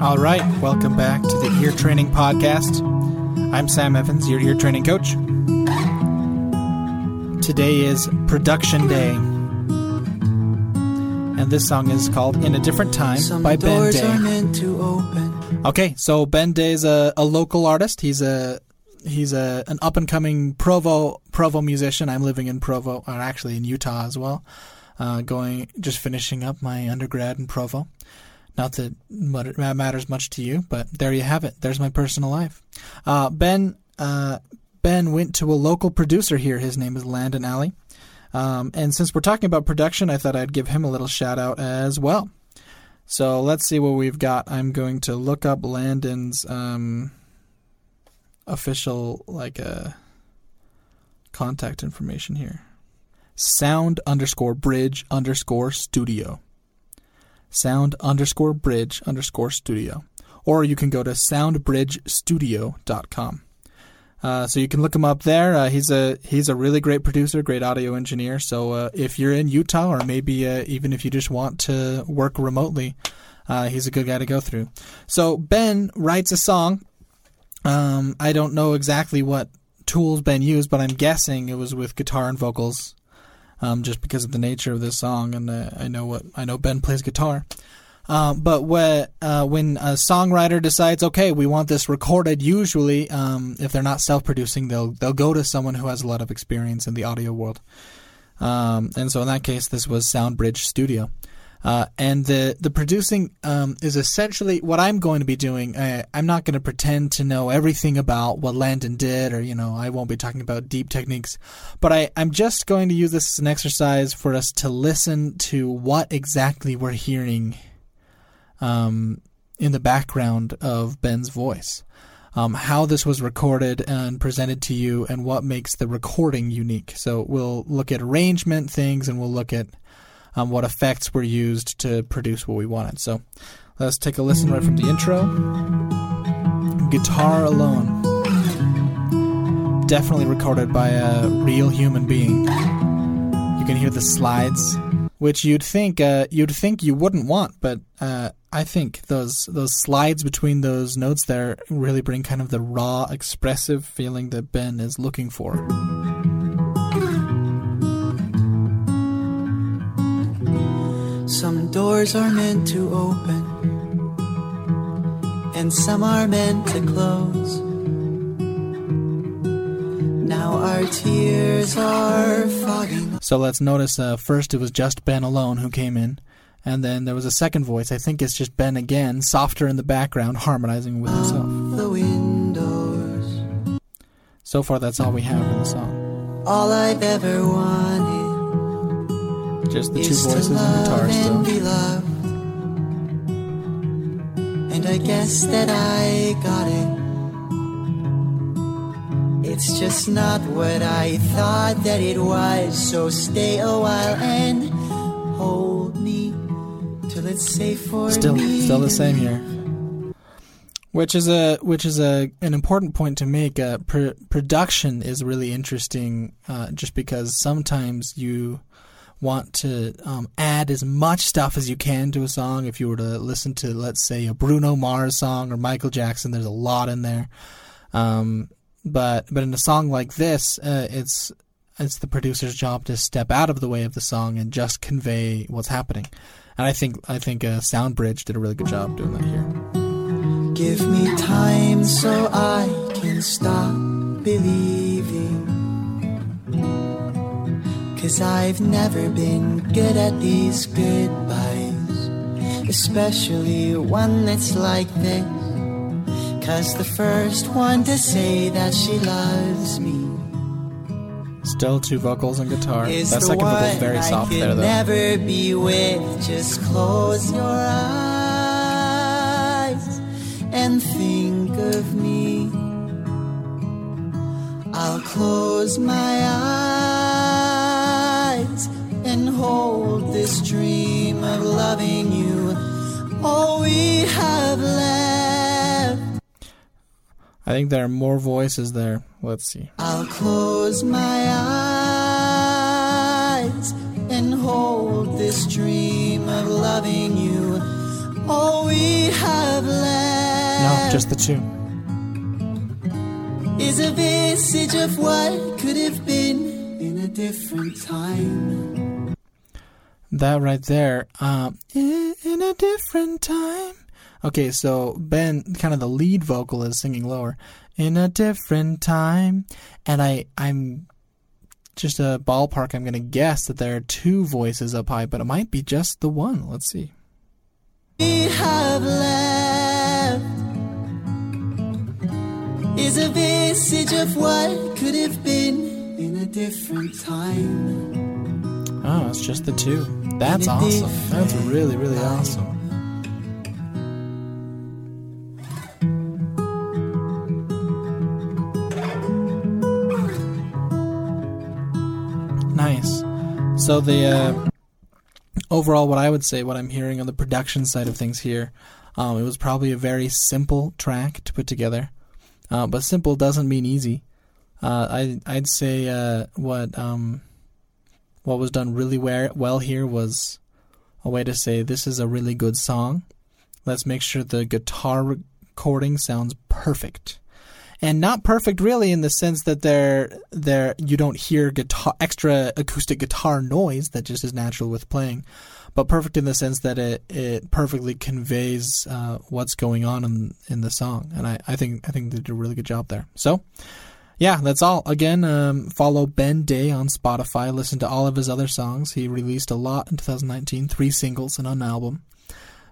All right, welcome back to the Ear Training Podcast. I'm Sam Evans, your ear training coach. Today is Production Day. And this song is called In a Different Time Some by Ben doors are Day. meant to open. Okay, so Ben Day is a, a local artist. He's a he's a an up and coming Provo Provo musician. I'm living in Provo, or actually in Utah as well. Uh, going just finishing up my undergrad in Provo. Not that it matters much to you, but there you have it. There's my personal life. Uh, ben uh, Ben went to a local producer here. His name is Landon Alley. Um, and since we're talking about production, I thought I'd give him a little shout out as well. So let's see what we've got. I'm going to look up Landon's um, official like uh, contact information here. Sound underscore bridge underscore studio. Sound underscore bridge underscore studio. Or you can go to soundbridgestudio.com. Uh, so you can look him up there. Uh, he's a he's a really great producer, great audio engineer. So uh, if you're in Utah, or maybe uh, even if you just want to work remotely, uh, he's a good guy to go through. So Ben writes a song. Um, I don't know exactly what tools Ben used, but I'm guessing it was with guitar and vocals, um, just because of the nature of this song. And uh, I know what I know. Ben plays guitar. Um, but when, uh, when a songwriter decides, okay, we want this recorded, usually, um, if they're not self-producing, they'll they'll go to someone who has a lot of experience in the audio world. Um, and so in that case, this was SoundBridge Studio. Uh, and the the producing um, is essentially what I'm going to be doing. I, I'm not going to pretend to know everything about what Landon did, or you know, I won't be talking about deep techniques. But I, I'm just going to use this as an exercise for us to listen to what exactly we're hearing um, in the background of Ben's voice. Um, how this was recorded and presented to you, and what makes the recording unique. So we'll look at arrangement things, and we'll look at um, what effects were used to produce what we wanted. So let's take a listen right from the intro. Guitar alone, definitely recorded by a real human being. You can hear the slides, which you'd think uh, you'd think you wouldn't want, but uh, I think those those slides between those notes there really bring kind of the raw, expressive feeling that Ben is looking for. Some doors are meant to open, and some are meant to close. Now our tears are fogging. So let's notice uh, first it was just Ben alone who came in, and then there was a second voice. I think it's just Ben again, softer in the background, harmonizing with himself. the windows. So far, that's all we have in the song. All I've ever wanted Just the two is to voices and love guitar and still. be loved. And I guess that I got it. It's just not what I thought that it was. So stay a while and hold me till it's safe for Still, me. still the same here. Which is a which is a an important point to make. Uh, pr- production is really interesting, uh, just because sometimes you want to um, add as much stuff as you can to a song. If you were to listen to, let's say, a Bruno Mars song or Michael Jackson, there's a lot in there. Um, but but in a song like this, uh, it's it's the producer's job to step out of the way of the song and just convey what's happening. And I think I think uh, Soundbridge did a really good job doing that here. Give me time so I can stop believing. Cause I've never been good at these goodbyes, especially one that's like this. Cause the first one to say that she loves me Still two vocals and guitar. is that second vocal is very I soft could there, though. never be with. Just close your eyes and think of me. I'll close my eyes this dream of loving you. All we have left. I think there are more voices there. Let's see. I'll close my eyes and hold this dream of loving you. All we have left. No, just the two. Is a visage of what could have been in a different time. That right there. Um, in, in a different time. Okay, so Ben, kind of the lead vocal, is singing lower. In a different time, and I, I'm just a ballpark. I'm gonna guess that there are two voices up high, but it might be just the one. Let's see. We have left is a visage of what could have been in a different time. Oh, it's just the two. That's awesome. That's really, really awesome. Nice. So the uh, overall, what I would say, what I'm hearing on the production side of things here, um, it was probably a very simple track to put together. Uh, but simple doesn't mean easy. Uh, I I'd say uh, what um, what was done really well here was a way to say this is a really good song. Let's make sure the guitar recording sounds perfect. And not perfect really in the sense that they're they're you don't hear guitar extra acoustic guitar noise that just is natural with playing, but perfect in the sense that it, it perfectly conveys uh, what's going on in in the song. And I, I think I think they did a really good job there. So yeah, that's all. Again, um, follow Ben Day on Spotify. Listen to all of his other songs. He released a lot in 2019, three singles and an album.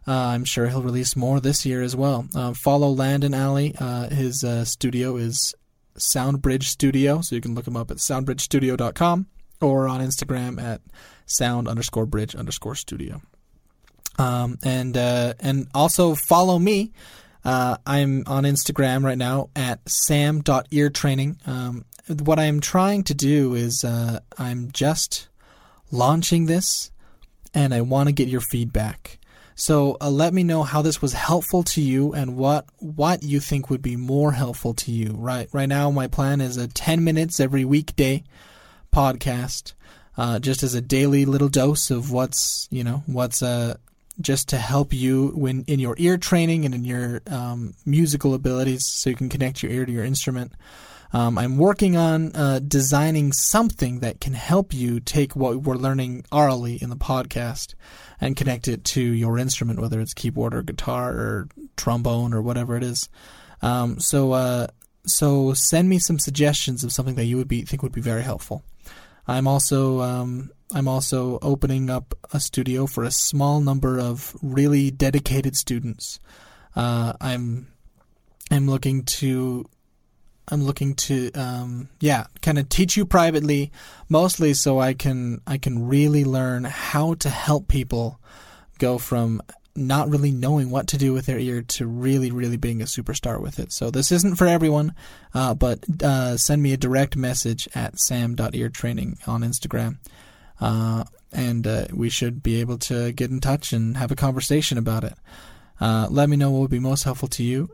Uh, I'm sure he'll release more this year as well. Uh, follow Landon Alley. Uh, his uh, studio is Soundbridge Studio, so you can look him up at soundbridgestudio.com or on Instagram at sound underscore bridge underscore studio. Um, and uh, and also follow me. Uh, I'm on Instagram right now at sam.eartraining. Um, what I'm trying to do is uh, I'm just launching this and I want to get your feedback. So uh, let me know how this was helpful to you and what what you think would be more helpful to you. Right right now, my plan is a 10 minutes every weekday podcast, uh, just as a daily little dose of what's you know what's uh just to help you when in your ear training and in your um, musical abilities, so you can connect your ear to your instrument. Um, I'm working on uh, designing something that can help you take what we're learning orally in the podcast and connect it to your instrument, whether it's keyboard or guitar or trombone or whatever it is. Um, so, uh, so send me some suggestions of something that you would be think would be very helpful. I'm also um, I'm also opening up a studio for a small number of really dedicated students. Uh, I'm I'm looking to I'm looking to um, yeah kind of teach you privately, mostly so I can I can really learn how to help people go from not really knowing what to do with their ear to really really being a superstar with it. So this isn't for everyone, uh, but uh, send me a direct message at sam.eartraining on Instagram. Uh, and uh, we should be able to get in touch and have a conversation about it. Uh, let me know what would be most helpful to you,